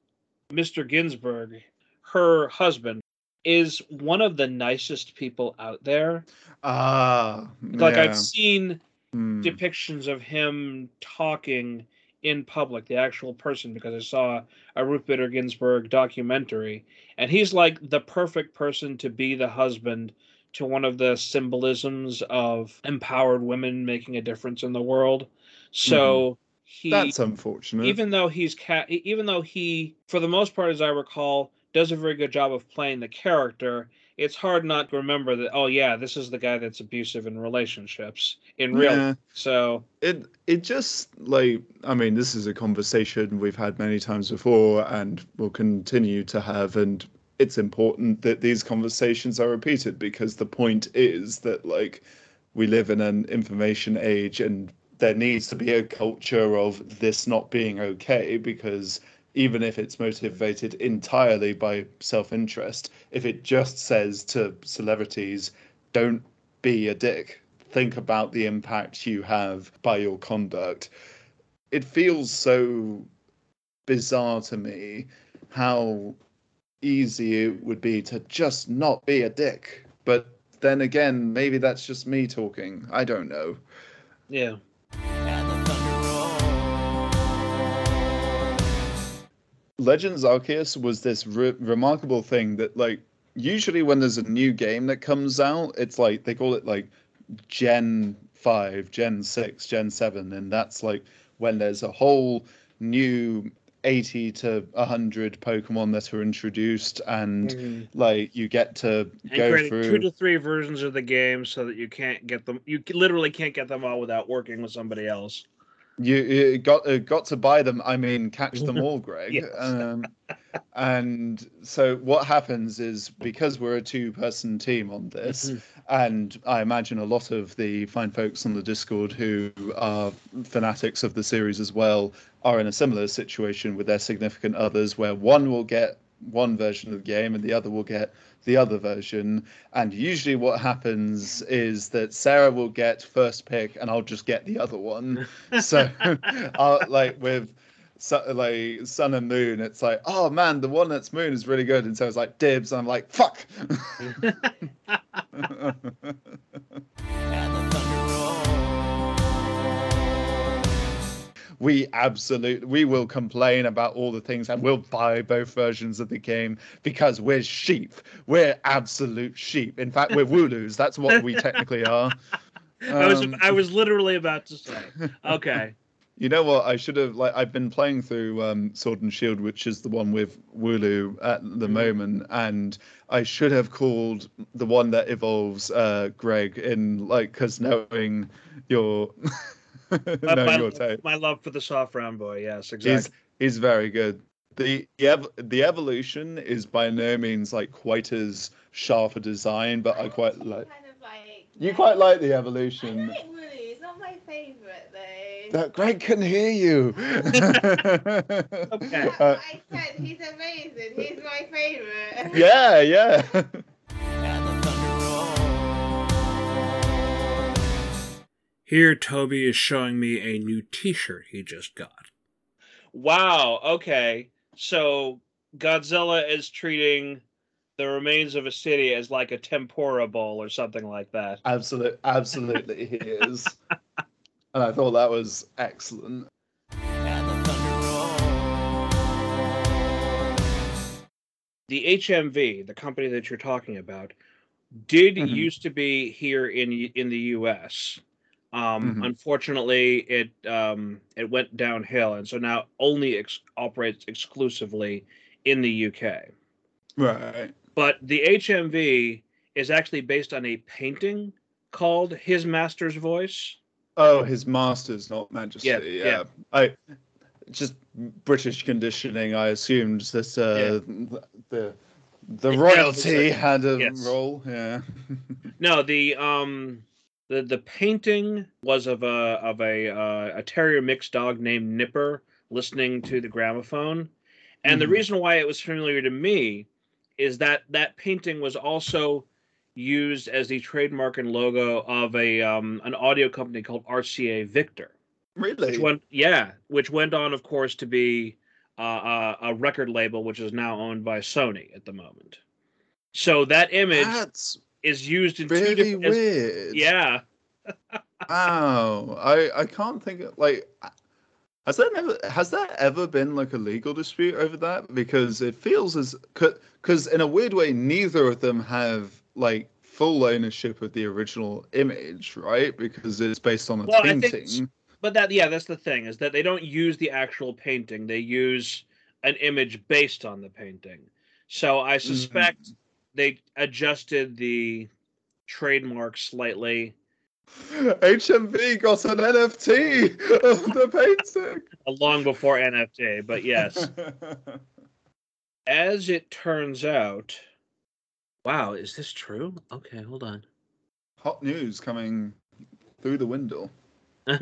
S1: Mr. Ginsburg, her husband, is one of the nicest people out there.
S2: ah.
S1: Like
S2: yeah.
S1: I've seen
S2: Hmm.
S1: depictions of him talking in public, the actual person, because I saw a Ruth Bader Ginsburg documentary, and he's like the perfect person to be the husband to one of the symbolisms of empowered women making a difference in the world. So he
S2: That's unfortunate.
S1: even though he's ca- e, even though he for the most part as i recall does a very good job of playing the character it's hard not to remember that oh yeah this is the guy that's abusive in relationships in real
S2: Yeah.
S1: so
S2: it it just like i mean this is a conversation we've had many times before and will continue to have and it's important that these conversations are repeated because the point is that like we live in an information age and there needs to be a culture of this not being okay because even if it's motivated entirely by self-interest if it just says to celebrities don't be a dick. Think about the impact you have by your conduct. It feels so bizarre to me how easy it would be to just not be a dick. But then again maybe that's just me talking. I don't know.
S1: Yeah
S2: Legends Arceus was this re- remarkable thing that like usually when there's a new game that comes out, it's like they call it like Gen 5, Gen 6, Gen 7 and that's like when there's a whole new 80 to 100 Pokemon that are introduced and
S1: Mhm.
S2: like you get to
S1: and
S2: go through
S1: two to three versions of the game so that you can't get them you literally can't get them all without working with somebody else
S2: You, you got uh, got to buy them. I mean, catch them all, Greg.
S1: Yes.
S2: Um, and so what happens is because we're a two-person team on this,
S1: Mhm.
S2: and I imagine a lot of the fine folks on the Discord who are fanatics of the series as well are in a similar situation with their significant others, where one will get one version of the game and the other will get the other version. And usually, what happens is that Sarah will get first pick, and I'll just get the other one. So, I'll, like with su- like Sun and Moon, it's like, oh man, the one that's Moon is really good, and so it's like dibs. And I'm like, fuck. we absolutely we will complain about all the things and we'll buy both versions of the game because we're sheep. We're absolute sheep. In fact we're wooloos that's what we technically are.
S1: I was
S2: Um,
S1: i was literally about to say. Okay.
S2: You know what? I should have like i've been playing through um sword and shield which is the one with wooloo at the
S1: Mhm.
S2: moment and i should have called the one that evolves uh greg in like because knowing your
S1: my,
S2: your taste
S1: my love for the soft round boy yes
S2: He's
S1: exactly
S2: he's very good. The the, ev- the evolution is by no means like quite as sharp a design, but I quite like.
S4: Kind of like
S2: You quite like the
S4: I
S2: evolution.
S4: like Wooloo. It's not my favorite though.
S2: That Greg can hear you.
S1: Okay.
S2: Uh,
S4: I said he's amazing. He's my favorite.
S2: yeah, yeah.
S3: Here, Toby is showing me a new t shirt he just got.
S1: Wow. Okay. So Godzilla is treating the remains of a city as like a tempura bowl or something like that.
S2: Absolutely, absolutely, he is. And I thought that was excellent.
S1: The HMV, the company that you're talking about, did
S2: Mhm.
S1: used to be here in in the U.S. Um,
S2: Mhm.
S1: Unfortunately, it um, it went downhill, and so now only ex- operates exclusively in the UK.
S2: Right.
S1: But the HMV is actually based on a painting called His Master's Voice.
S2: Oh, his master's not majesty.
S1: Yeah,
S2: Yeah,
S1: yeah.
S2: I just British conditioning. I assumed that uh, the the royalty had a
S1: yes.
S2: role. Yeah.
S1: No, the um the the painting was of a of a uh, a terrier mixed dog named Nipper listening to the gramophone, and the
S2: Mhm.
S1: reason why it was familiar to me is that that painting was also used as the trademark and logo of a um an audio company called RCA Victor,
S2: really.
S1: which went yeah, which went on of course to be uh, a, a record label which is now owned by Sony at the moment. So that image
S2: That's
S1: is used in two
S2: really
S1: different as-
S2: weird.
S1: yeah.
S2: Wow. I I can't think of like. Has that never has that ever been like a legal dispute over that? Because it feels as because in a weird way, neither of them have like full ownership of the original image, right? Because it's based on a
S1: Well, I think
S2: painting.
S1: But that yeah, that's the thing is that they don't use the actual painting. They use an image based on the painting. So I mm. suspect they adjusted the trademark slightly
S2: HMV got an NFT of the painting.
S1: long before NFT, but yes. As it turns out, wow, is this true? Okay, hold on.
S2: Hot news coming through the window.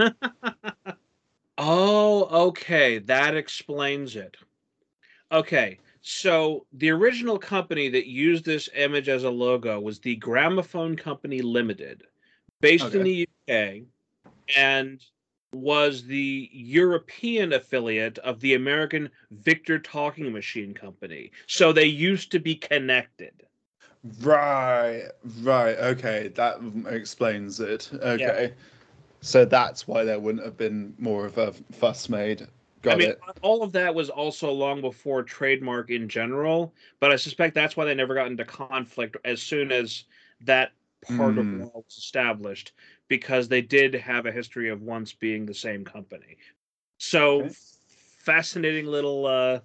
S1: oh, okay. That explains it. Okay. So the original company that used this image as a logo was the Gramophone Company Limited, based in the UK, and was the European affiliate of the American Victor Talking Machine Company. So they used to be connected.
S2: Right, right. Okay, that explains it. Okay. So that's why there wouldn't have been more of a fuss made. Got
S1: I mean,
S2: it.
S1: all of that was also long before trademark in general, but I suspect that's why they never got into conflict as soon as that part
S2: Hmm.
S1: of law was established, because they did have a history of once being the same company. So
S2: Okay.
S1: fascinating little uh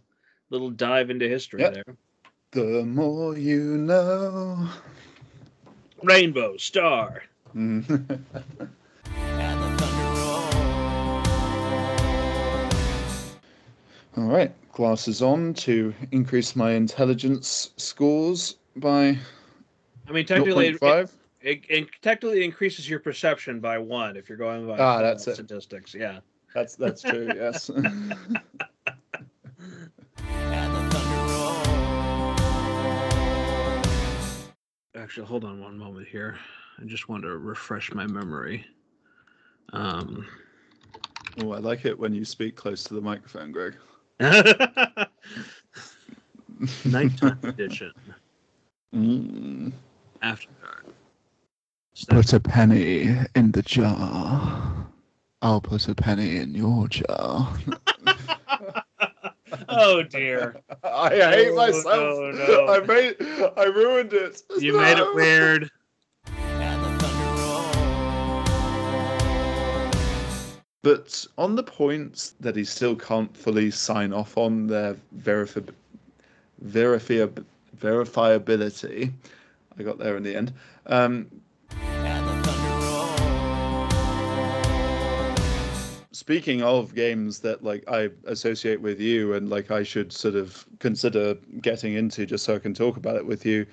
S1: little dive into history
S2: Yep.
S1: there.
S2: The more you know.
S1: Rainbow Star.
S2: All right, glasses on to increase my intelligence scores by
S1: I mean, technically, it,
S2: 0.5.
S1: it, it technically increases your perception by one if you're going by
S2: Ah, that's it.
S1: statistics. Yeah.
S2: That's that's true. Yes.
S5: and the thunder rolls.
S1: Actually, hold on one moment here. I just want to refresh my memory. Um,
S2: oh, I like it when you speak close to the microphone, Greg.
S1: nighttime edition
S2: Mm.
S1: after dark.
S2: Put a penny in the jar. I'll put a penny in your jar.
S1: oh dear,
S2: I hate
S1: Oh,
S2: myself.
S1: no, no.
S2: I made. I ruined it.
S1: you made it weird.
S2: But on the points that he still can't fully sign off on their verifi- verifi- verifiability, I got there in the end. Um, speaking of games that like I associate with you and like I should sort of consider getting into just so I can talk about it with you.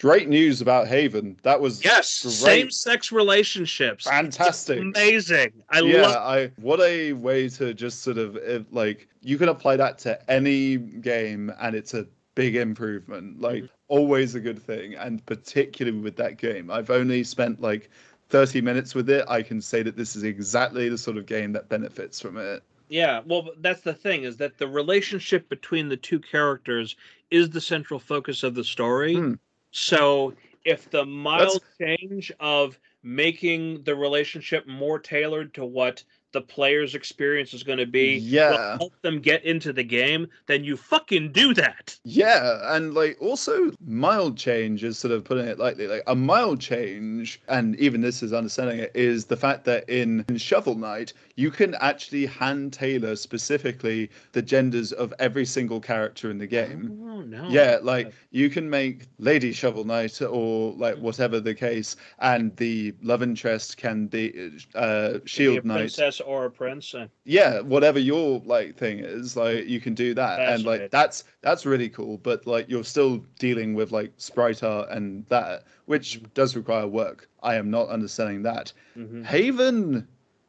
S2: Great news about Haven. That was
S1: Yes,
S2: great.
S1: same-sex relationships.
S2: fantastic.
S1: Amazing. I
S2: yeah,
S1: love.
S2: I what a way to just sort of if, like you can apply that to any game and it's a big improvement. Like
S1: Mm-hmm.
S2: always a good thing, and particularly with that game, I've only spent like. 30 minutes with it, I can say that this is exactly the sort of game that benefits from it.
S1: Yeah, well, that's the thing is that the relationship between the two characters is the central focus of the story.
S2: Hmm.
S1: So if the mild change of making the relationship more tailored to what the player's experience is going to be
S2: Yeah.
S1: help them get into the game, then you fucking do that.
S2: Yeah, and like also mild change is sort of putting it lightly. Like a mild change, and even this is understanding it, is the fact that in, in Shovel Knight you can actually hand tailor specifically the genders of every single character in the game.
S1: Oh no.
S2: Yeah, like you can make Lady Shovel Knight or like whatever the case, and the love interest can be uh,
S1: Be
S2: Shield Knight.
S1: princess or a prince. uh,
S2: Yeah, whatever your like thing is, like you can do that, and like
S1: Fascinating.
S2: that's that's really cool. But like you're still dealing with like sprite art and that, which does require work. I am not understanding that.
S1: mhm.
S2: Haven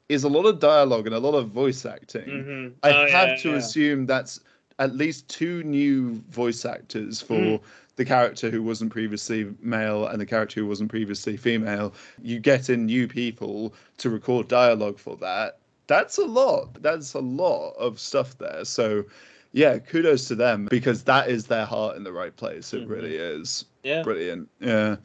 S2: is a lot of dialogue and a lot of voice acting.
S1: Mhm.
S2: I
S1: Oh,
S2: have
S1: yeah,
S2: to
S1: yeah.
S2: assume that's at least two new voice actors for
S1: Mm.
S2: the character who wasn't previously male and the character who wasn't previously female. You get in new people to record dialogue for that. That's a lot. That's a lot of stuff there. So, yeah, kudos to them because that is their heart in the right place. It
S1: Mhm.
S2: really is
S1: Yeah.
S2: brilliant. Yeah.